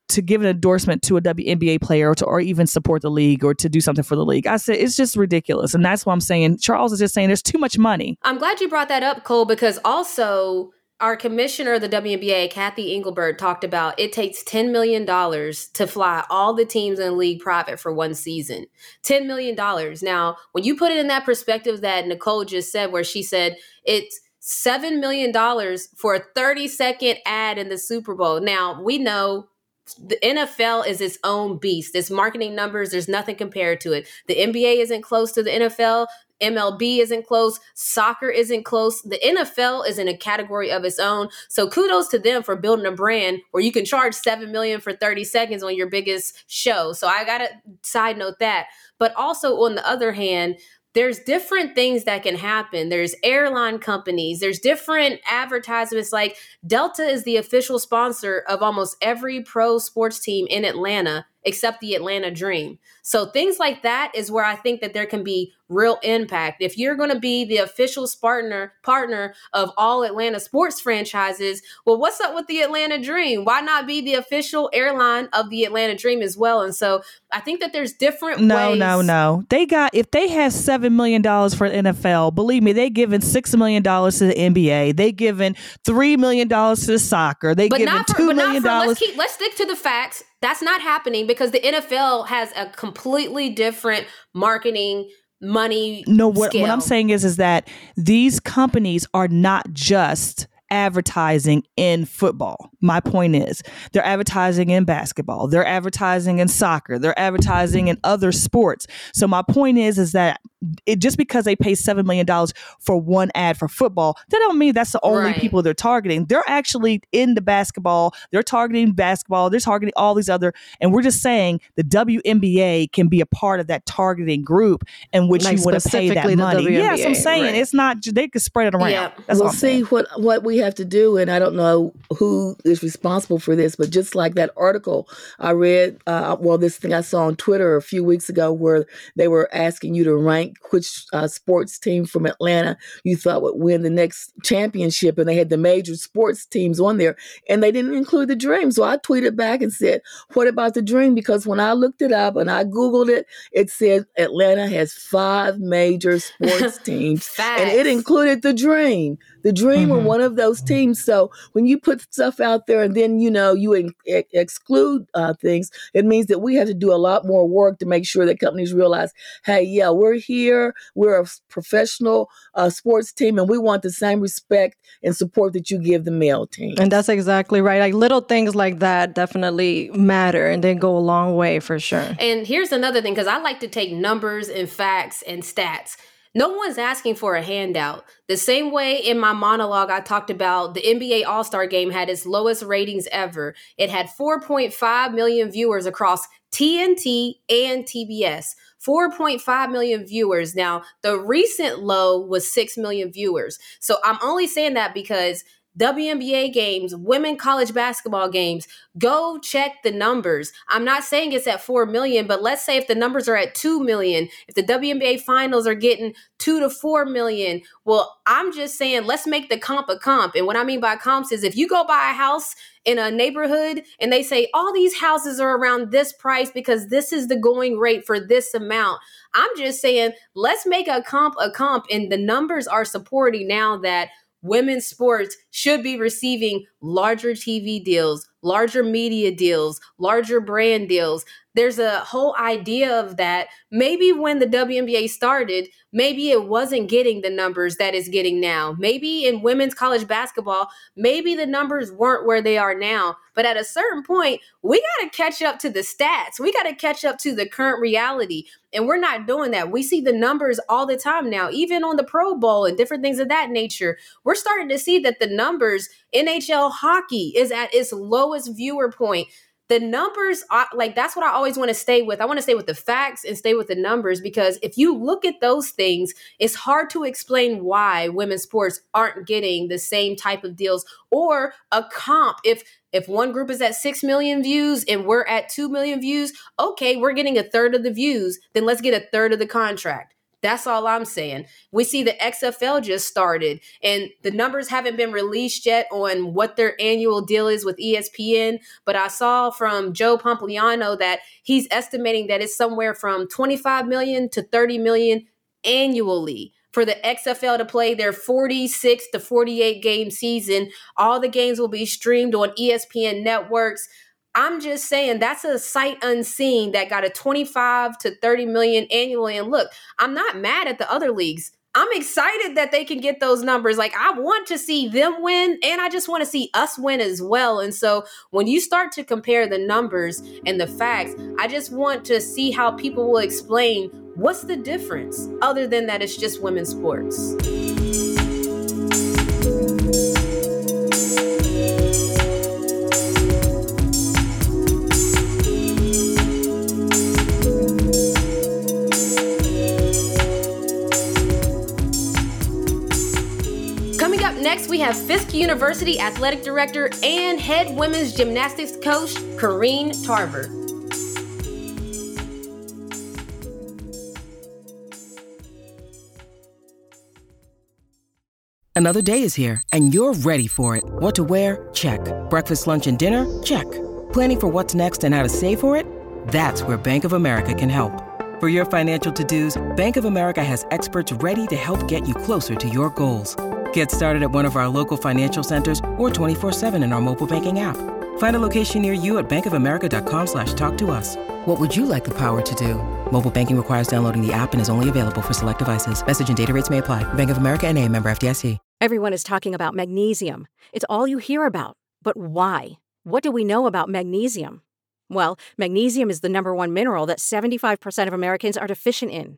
to give an endorsement to a WNBA player or to or even support the league or to do something for the league. I said it's just ridiculous. And that's why I'm saying Charles is just saying there's too much money. I'm glad you brought that up, Cole, because also our commissioner of the WNBA, Cathy Engelbert, talked about it takes $10 million to fly all the teams in the league private for one season. $10 million. Now, when you put it in that perspective that Nicole just said, where she said it's $7 million for a 30 second ad in the Super Bowl. Now, we know the NFL is its own beast. Its marketing numbers, there's nothing compared to it. The NBA isn't close to the NFL. MLB isn't close. Soccer isn't close. The NFL is in a category of its own. So kudos to them for building a brand where you can charge 7 million for 30 seconds on your biggest show. So I got to side note that. But also on the other hand, there's different things that can happen. There's airline companies, there's different advertisements. Like Delta is the official sponsor of almost every pro sports team in Atlanta except the Atlanta Dream. So things like that is where I think that there can be real impact. If you're going to be the official partner partner of all Atlanta sports franchises, well what's up with the Atlanta Dream? Why not be the official airline of the Atlanta Dream as well? And so I think that there's different No, ways. no, no. They got if they have seven million dollars for the NFL, believe me, they giving six million dollars to the NBA. They giving three million dollars to the soccer. They but giving for, two but not million let's dollars. keep let's stick to the facts. That's not happening because the NFL has a completely different marketing money. No, what, what I'm saying is is that these companies are not just advertising in football. My point is they're advertising in basketball, they're advertising in soccer, they're advertising in other sports. So my point is is that it just because they pay seven million dollars for one ad for football, that don't mean that's the only Right. people they're targeting. They're actually in the basketball, they're targeting basketball, they're targeting all these other, and we're just saying the WNBA can be a part of that targeting group in which Like you want to pay that specifically the money. Yes, I'm saying right. it's not. They could spread it around. Yeah. That's well, all I'm see saying. what what we have to do, and I don't know who is responsible for this, but just like that article I read, uh, well, this thing I saw on Twitter a few weeks ago, where they were asking you to rank which uh, sports team from Atlanta you thought would win the next championship, and they had the major sports teams on there, and they didn't include the Dream. So I tweeted back and said, "What about the Dream?" Because when I looked it up and I googled it, it said Atlanta has five major sports (laughs) teams and it included the dream the dream were Mhm. one of those teams so when you put stuff out there and then you know you in, ex- exclude uh, things it means that we have to do a lot more work to make sure that companies realize hey yeah we're here we're a professional uh, sports team and we want the same respect and support that you give the male team And that's exactly right. Like little things like that definitely matter and they go a long way for sure. And here's another thing because I like to take numbers and facts and stats. No one's asking for a handout. The same way in my monologue, I talked about the NBA All Star game had its lowest ratings ever. It had 4.5 million viewers across TNT and TBS. 4.5 million viewers. Now, the recent low was 6 million viewers. So I'm only saying that because WNBA games, women college basketball games, go check the numbers. I'm not saying it's at 4 million, but let's say if the numbers are at 2 million, if the WNBA finals are getting 2 to 4 million, well, I'm just saying let's make the comp a comp. And what I mean by comps is if you go buy a house in a neighborhood and they say all these houses are around this price because this is the going rate for this amount. I'm just saying let's make a comp a comp and the numbers are supporting now that women's sports should be receiving larger TV deals, larger media deals, larger brand deals. There's a whole idea of that. Maybe when the WNBA started, maybe it wasn't getting the numbers that it's getting now. Maybe in women's college basketball, maybe the numbers weren't where they are now. But at a certain point, we got to catch up to the stats. We got to catch up to the current reality. And we're not doing that. We see the numbers all the time now, even on the Pro Bowl and different things of that nature. We're starting to see that the numbers, NHL hockey is at its lowest viewer point. The numbers are like that's what I always want to stay with. I want to stay with the facts and stay with the numbers because if you look at those things, it's hard to explain why women's sports aren't getting the same type of deals or a comp. If if one group is at 6 million views and we're at 2 million views, okay, we're getting a third of the views, then let's get a third of the contract. That's all I'm saying. We see the XFL just started and the numbers haven't been released yet on what their annual deal is with ESPN, but I saw from Joe Pompliano that he's estimating that it's somewhere from 25 million to 30 million annually for the XFL to play their 46 to 48 game season. All the games will be streamed on ESPN networks. I'm just saying that's a sight unseen that got a 25 to 30 million annually. And look, I'm not mad at the other leagues. I'm excited that they can get those numbers. Like, I want to see them win, and I just want to see us win as well. And so, when you start to compare the numbers and the facts, I just want to see how people will explain what's the difference, other than that it's just women's sports. Fisk University Athletic Director and Head Women's Gymnastics Coach, Corrine Tarver. Another day is here, and you're ready for it. What to wear? Check. Breakfast, lunch, and dinner? Check. Planning for what's next and how to save for it? That's where Bank of America can help. For your financial to-dos, Bank of America has experts ready to help get you closer to your goals. Get started at one of our local financial centers or 24-7 in our mobile banking app. Find a location near you at bankofamerica.com slash talk to us. What would you like the power to do? Mobile banking requires downloading the app and is only available for select devices. Message and data rates may apply. Bank of America and a member FDIC. Everyone is talking about magnesium. It's all you hear about. But why? What do we know about magnesium? Well, magnesium is the number one mineral that 75% of Americans are deficient in.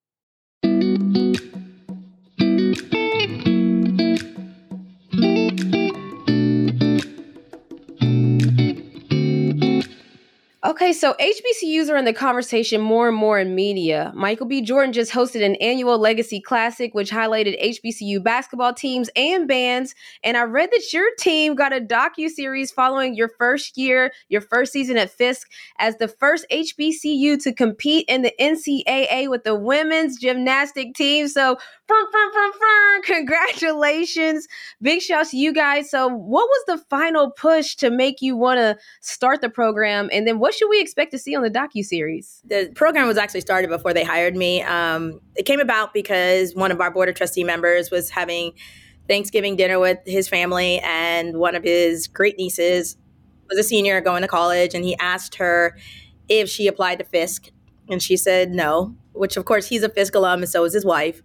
Okay, so HBCUs are in the conversation more and more in media. Michael B. Jordan just hosted an annual Legacy Classic, which highlighted HBCU basketball teams and bands. And I read that your team got a docu series following your first year, your first season at Fisk, as the first HBCU to compete in the NCAA with the women's gymnastic team. So, (laughs) congratulations! Big shouts to you guys. So, what was the final push to make you want to start the program, and then what should we expect to see on the docu series? the program was actually started before they hired me. Um, it came about because one of our board of trustee members was having Thanksgiving dinner with his family, and one of his great nieces was a senior going to college, and he asked her if she applied to Fisk, and she said no. Which, of course, he's a Fisk alum, and so is his wife.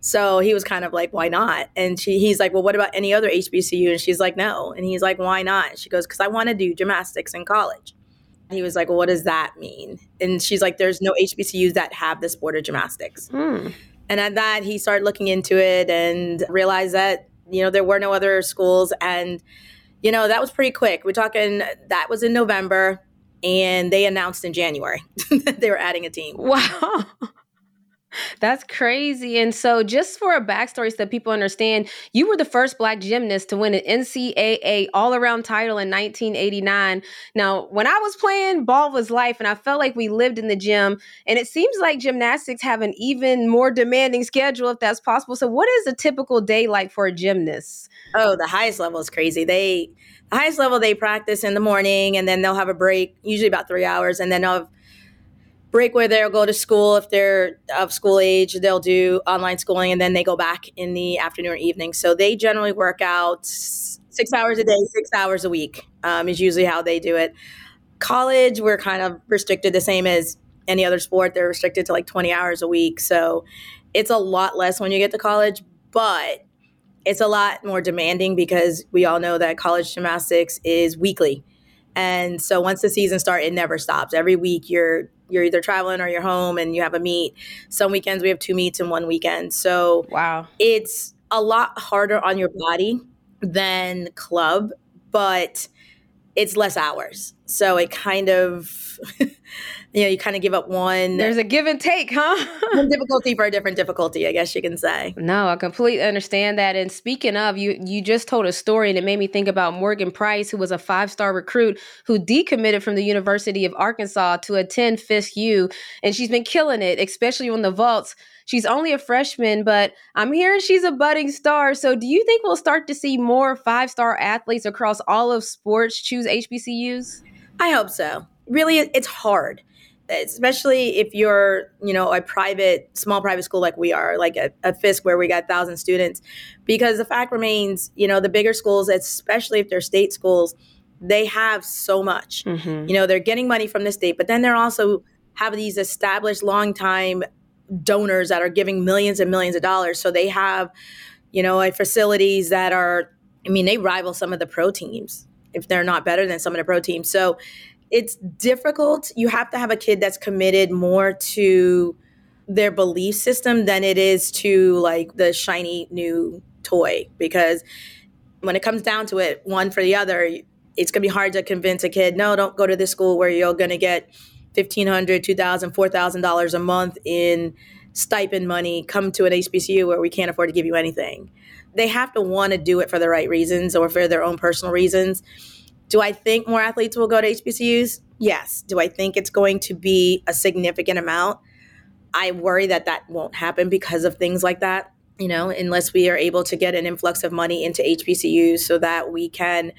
So he was kind of like, "Why not?" And she, he's like, "Well, what about any other HBCU?" And she's like, "No." And he's like, "Why not?" And she goes, "Because I want to do gymnastics in college." He was like, Well, what does that mean? And she's like, There's no HBCUs that have this sport of gymnastics. Hmm. And at that, he started looking into it and realized that, you know, there were no other schools. And, you know, that was pretty quick. We're talking, that was in November, and they announced in January (laughs) that they were adding a team. Wow. That's crazy. And so, just for a backstory so that people understand, you were the first Black gymnast to win an NCAA all around title in 1989. Now, when I was playing, ball was life, and I felt like we lived in the gym. And it seems like gymnastics have an even more demanding schedule, if that's possible. So, what is a typical day like for a gymnast? Oh, the highest level is crazy. They, the highest level, they practice in the morning and then they'll have a break, usually about three hours, and then they'll have break where they'll go to school. If they're of school age they'll do online schooling and then they go back in the afternoon or evening. So they generally work out six hours a day six hours a week um, is usually how they do it. College we're kind of restricted the same as any other sport. They're restricted to like 20 hours a week. So it's a lot less when you get to college but it's a lot more demanding because we all know that college gymnastics is weekly. And so once the season starts it never stops. Every week you're you're either traveling or you're home and you have a meet. Some weekends we have two meets in one weekend. So Wow. it's a lot harder on your body than club but it's less hours. So it kind of (laughs) you know you kind of give up one There's a give and take, huh? (laughs) one difficulty for a different difficulty i guess you can say No, I completely understand that. And speaking of, you you just told a story and it made me think about Morgan Price, who was a five-star recruit who decommitted from the University of Arkansas to attend Fisk U. And she's been killing it, especially on the vaults. She's only a freshman, but I'm hearing she's a budding star. So do you think we'll start to see more five-star athletes across all of sports choose HBCUs? I hope so. Really, it's hard. Especially if you're, you know, a private, small private school like we are, like a, a Fisk where we got thousand students, because the fact remains, you know, the bigger schools, especially if they're state schools, they have so much. Mhm. You know, they're getting money from the state, but then they're also have these established long time donors that are giving millions and millions of dollars. So they have, you know, like facilities that are, I mean, they rival some of the pro teams if they're not better than some of the pro teams. So it's difficult. You have to have a kid that's committed more to their belief system than it is to like the shiny new toy because when it comes down to it, one for the other, it's going to be hard to convince a kid, no, don't go to this school where you're going to get $1,500, $2,000, $4,000 a month in stipend money. Come to an HBCU where we can't afford to give you anything. They have to want to do it for the right reasons or for their own personal reasons. Do I think more athletes will go to HBCUs? Yes. Do I think it's going to be a significant amount? I worry that that won't happen because of things like that, you know, unless we are able to get an influx of money into HBCUs so that we can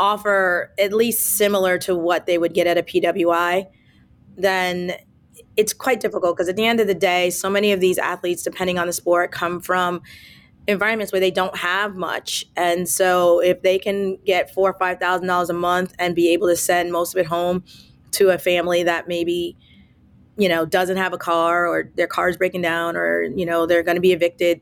offer at least similar to what they would get at a PWI, then it's quite difficult because at the end of the day, so many of these athletes, depending on the sport, come from environments where they don't have much. And so if they can get four or five thousand dollars a month and be able to send most of it home to a family that maybe you know doesn't have a car or their car's breaking down or you know they're to be evicted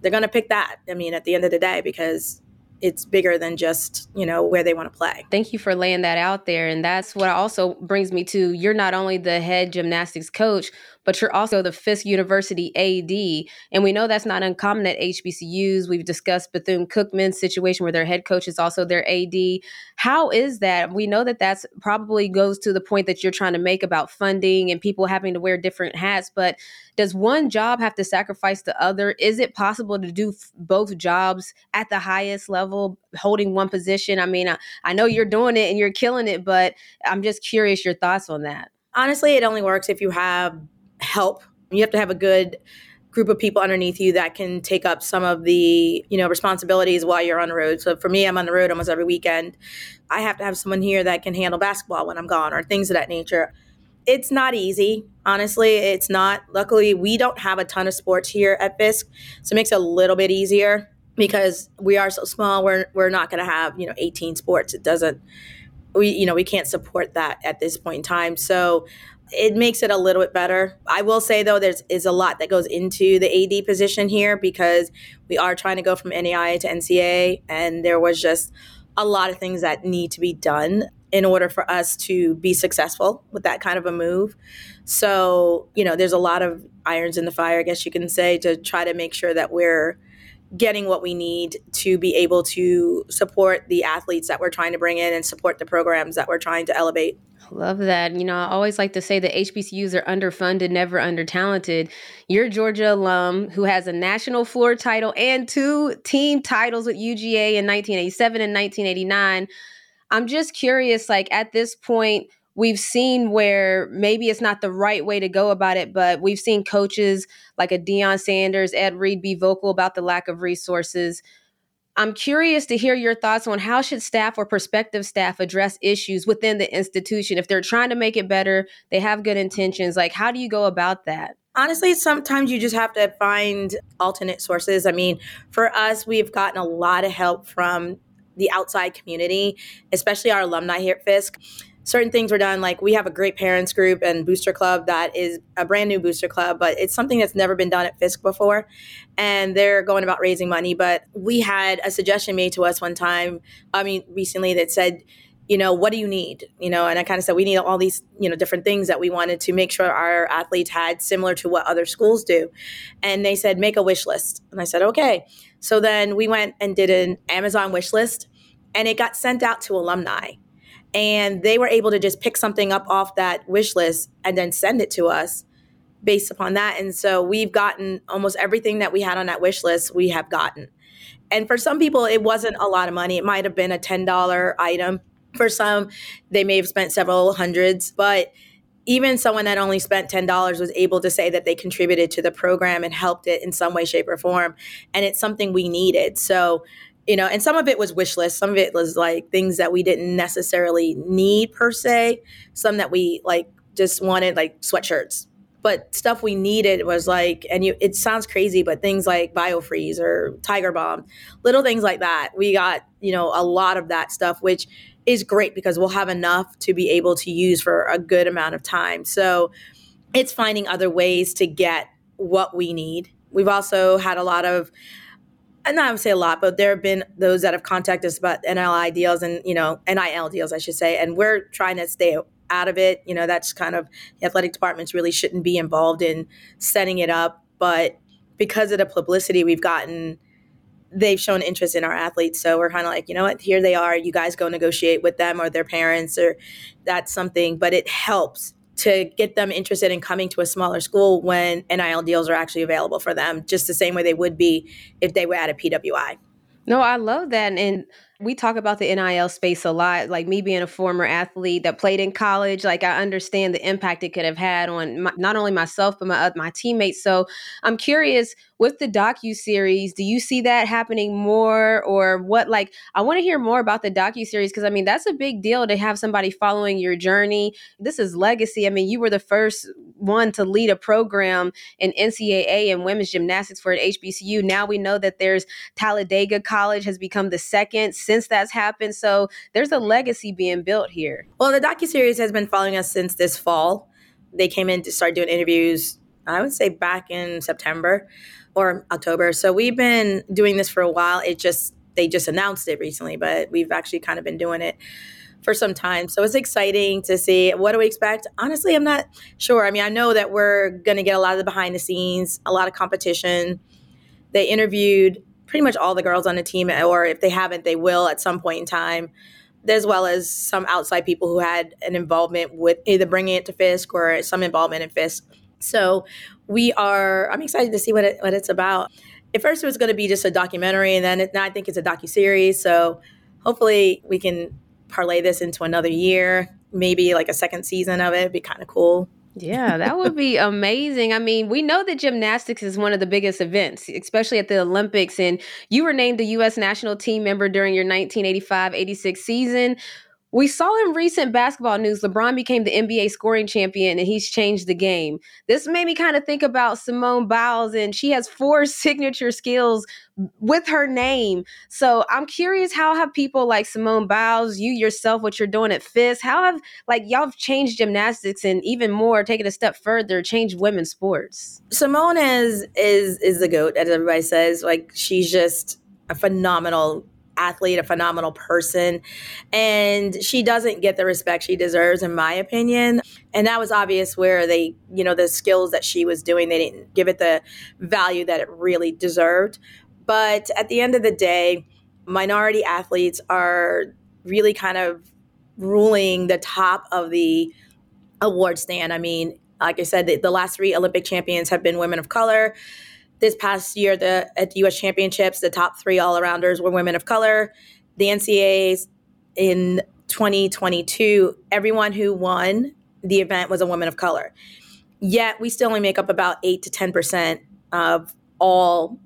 they're to pick that i mean at the end of the day because it's bigger than just you know where they want to play Thank you for laying that out there. And that's what also brings me to you're not only the head gymnastics coach, but you're also the Fisk University AD. And we know that's not uncommon at HBCUs. We've discussed Bethune Cookman's situation where their head coach is also their AD. How is that? We know that that's probably goes to the point that you're trying to make about funding and people having to wear different hats. But does one job have to sacrifice the other? Is it possible to do f- both jobs at the highest level, holding one position? I mean, I, I know you're doing it and you're killing it, but I'm just curious your thoughts on that. honestly it only works if you have help. You have to have a good group of people underneath you that can take up some of the you know responsibilities while you're on the road. So for me i'm on the road almost every weekend. I have to have someone here that can handle basketball when i'm gone or things of that nature. It's not easy honestly. It's not. Luckily we don't have a ton of sports here at fisk so it makes it a little bit easier because we are so small. We're, we're not going to have you know 18 sports. It doesn't we you know we can't support that at this point in time. So it makes it a little bit better i will say though there's is a lot that goes into the ad position here because we are trying to go from NAIA to NCAA and there was just a lot of things that need to be done in order for us to be successful with that kind of a move so you know there's a lot of irons in the fire i guess you can say to try to make sure that we're getting what we need to be able to support the athletes that we're trying to bring in and support the programs that we're trying to elevate. Love that. You know, I always like to say that HBCUs are underfunded, never under talented. You're Georgia alum who has a national floor title and two team titles with UGA in 1987 and 1989. I'm just curious, like at this point, we've seen where maybe it's not the right way to go about it, but we've seen coaches like a Deion Sanders, Ed Reed be vocal about the lack of resources. I'm curious to hear your thoughts on how should staff or prospective staff address issues within the institution if they're trying to make it better, they have good intentions. Like how do you go about that? Honestly, sometimes you just have to find alternate sources. I mean, for us, we've gotten a lot of help from the outside community, especially our alumni here at Fisk. Certain things were done, like we have a great parents group and booster club that is a brand new booster club, but it's something that's never been done at Fisk before. And they're going about raising money. But we had a suggestion made to us one time, I mean, recently that said, you know, what do you need? You know, and I kind of said we need all these, you know, different things that we wanted to make sure our athletes had similar to what other schools do. And they said, make a wish list. And I said, okay. So then we went and did an Amazon wish list and it got sent out to alumni. And they were able to just pick something up off that wish list and then send it to us based upon that. And so we've gotten almost everything that we had on that wish list, we have gotten. And for some people, it wasn't a lot of money. It might have been a $10 item. For some, they may have spent several hundreds, but even someone that only spent $10 was able to say that they contributed to the program and helped it in some way, shape, or form. And it's something we needed. So, you know, and some of it was wish list. Some of it was like things that we didn't necessarily need per se. Some that we like just wanted like sweatshirts. But stuff we needed was like, and you, it sounds crazy, but things like BioFreeze or Tiger Balm, little things like that. We got, you know, a lot of that stuff, which is great because we'll have enough to be able to use for a good amount of time. So it's finding other ways to get what we need. We've also had a lot of, and not to say a lot, but there have been those that have contacted us about NLI deals and, you know, NIL deals, I should say. And we're trying to stay out of it. You know, that's kind of the athletic departments really shouldn't be involved in setting it up. But because of the publicity we've gotten, they've shown interest in our athletes. So we're kind of like, you know what, here they are. You guys go negotiate with them or their parents, or that's something. But it helps to get them interested in coming to a smaller school when NIL deals are actually available for them, just the same way they would be if they were at a PWI. No, I love that. And we talk about the NIL space a lot. Like me being a former athlete that played in college, like I understand the impact it could have had on my, not only myself but my my teammates. So I'm curious with the docu series, do you see that happening more, or what? Like I want to hear more about the docu series because I mean that's a big deal to have somebody following your journey. This is legacy. I mean, you were the first one to lead a program in NCAA and women's gymnastics for an HBCU. Now we know that there's Talladega College has become the second since that's happened. So there's a legacy being built here. Well, the docu series has been following us since this fall. They came in to start doing interviews. I would say back in September or October. So we've been doing this for a while. It just they just announced it recently, but we've actually kind of been doing it for some time. So it's exciting to see. What do we expect? Honestly, I'm not sure. I mean, I know that we're going to get a lot of the behind the scenes, a lot of competition. They interviewed pretty much all the girls on the team, or if they haven't, they will at some point in time, as well as some outside people who had an involvement with either bringing it to Fisk or some involvement in Fisk. So we are. I'm excited to see what it, what it's about. At first, it was going to be just a documentary, and then it, now I think it's a docu series. So hopefully, we can parlay this into another year, maybe like a second season of it. It'd be kind of cool. Yeah, that would be (laughs) amazing. I mean, we know that gymnastics is one of the biggest events, especially at the Olympics. And you were named the U.S. national team member during your 1985 86 season. We saw in recent basketball news LeBron became the NBA scoring champion and he's changed the game. This made me kind of think about Simone Biles, and she has four (laughs) signature skills with her name. So I'm curious how have people like Simone Biles, you yourself, what you're doing at Fisk, how have like y'all have changed gymnastics and even more, taken a step further, changed women's sports? Simone is is is the goat, as everybody says. Like she's just a phenomenal athlete, a phenomenal person. And she doesn't get the respect she deserves, in my opinion. And that was obvious where they, you know, the skills that she was doing, they didn't give it the value that it really deserved. But at the end of the day, minority athletes are really kind of ruling the top of the award stand. I mean, like I said, the, the last three Olympic champions have been women of color this past year the at the US Championships, the top three all arounders were women of color. The NCAAs in 2022, everyone who won the event was a woman of color. Yet we still only make up about eight to ten percent of all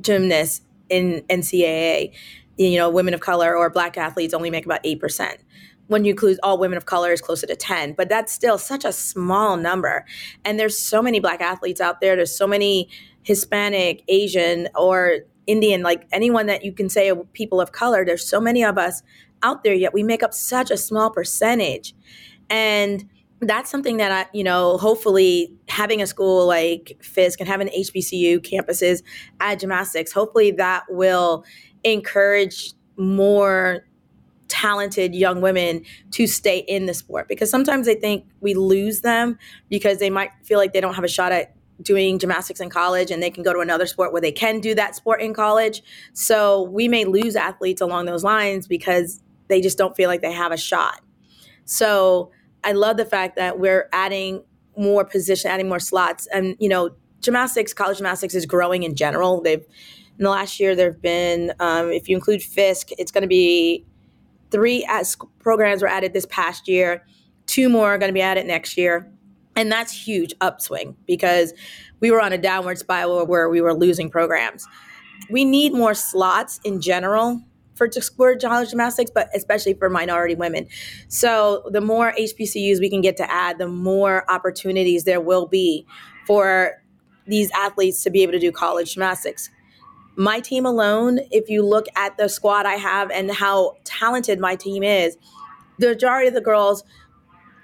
gymnasts in NCAA. You know, women of color or black athletes only make about eight percent when you include all women of color is closer to 10 but that's still such a small number and there's so many black athletes out there there's so many Hispanic, Asian, or Indian, like anyone that you can say people of color. There's so many of us out there, yet we make up such a small percentage. And that's something that I, you know, hopefully having a school like Fisk and having HBCU campuses at gymnastics, hopefully that will encourage more talented young women to stay in the sport because sometimes they think we lose them because they might feel like they don't have a shot at doing gymnastics in college and they can go to another sport where they can do that sport in college. So we may lose athletes along those lines because they just don't feel like they have a shot. So I love the fact that we're adding more position, adding more slots. And, you know, gymnastics, college gymnastics is growing in general. They've, in the last year, there have been, um, if you include Fisk, it's going to be three programs were added this past year. Two more are going to be added next year. And that's huge upswing because we were on a downward spiral where we were losing programs. We need more slots in general for for college gymnastics, but especially for minority women. So the more HBCUs we can get to add, the more opportunities there will be for these athletes to be able to do college gymnastics. My team alone, if you look at the squad I have and how talented my team is, the majority of the girls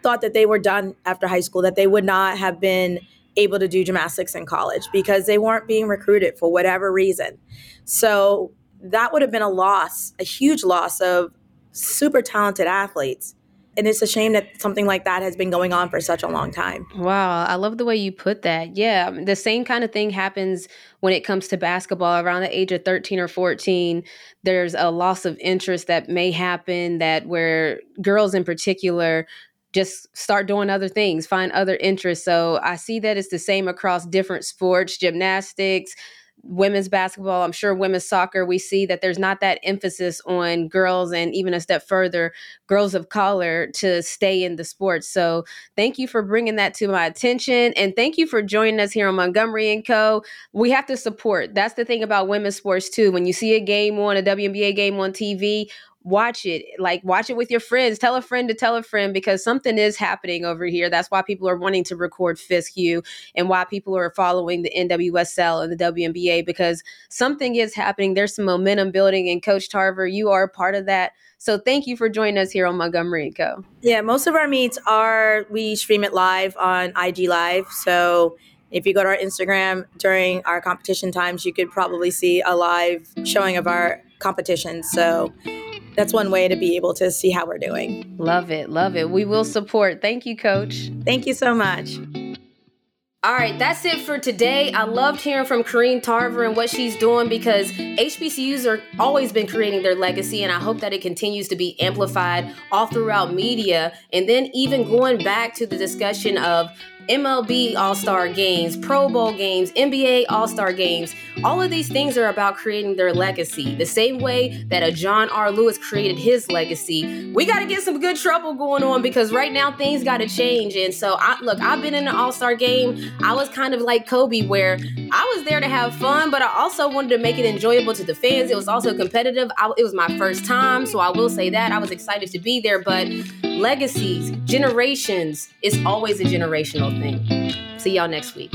thought that they were done after high school, that they would not have been able to do gymnastics in college because they weren't being recruited for whatever reason. So that would have been a loss, a huge loss of super talented athletes. And it's a shame that something like that has been going on for such a long time. Wow, I love the way you put that. Yeah, the same kind of thing happens when it comes to basketball around the age of 13 or 14. There's a loss of interest that may happen that where girls in particular just start doing other things, find other interests. So I see that it's the same across different sports, gymnastics, women's basketball, I'm sure women's soccer, we see that there's not that emphasis on girls and even a step further, girls of color to stay in the sport. So thank you for bringing that to my attention. And thank you for joining us here on Montgomery and Co. We have to support. That's the thing about women's sports too. When you see a game on a WNBA game on TV, watch it like watch it with your friends. Tell a friend to tell a friend because something is happening over here. That's why people are wanting to record Fisk U and why people are following the nwsl and the WNBA because something is happening. There's some momentum building and coach tarver you are a part of that. So thank you for joining us here on montgomery & co. Yeah most of our meets are we stream it live on ig live. So if you go to our Instagram during our competition times, you could probably see a live showing of our competition. So that's one way to be able to see how we're doing. Love it. Love it. We will support. Thank you, coach. Thank you so much. All right, that's it for today. I loved hearing from Corrine Tarver and what she's doing because HBCUs are always been creating their legacy, and I hope that it continues to be amplified all throughout media. And then even going back to the discussion of MLB All Star games, Pro Bowl games, NBA All Star games. All of these things are about creating their legacy. The same way that a John R. Lewis created his legacy. We got to get some good trouble going on because right now things got to change. And so, I, look, I've been in an All Star game. I was kind of like Kobe, where I was there to have fun, but I also wanted to make it enjoyable to the fans. It was also competitive. I, it was my first time, so I will say that I was excited to be there. But legacies, generations, it's always a generational thing. See y'all next week.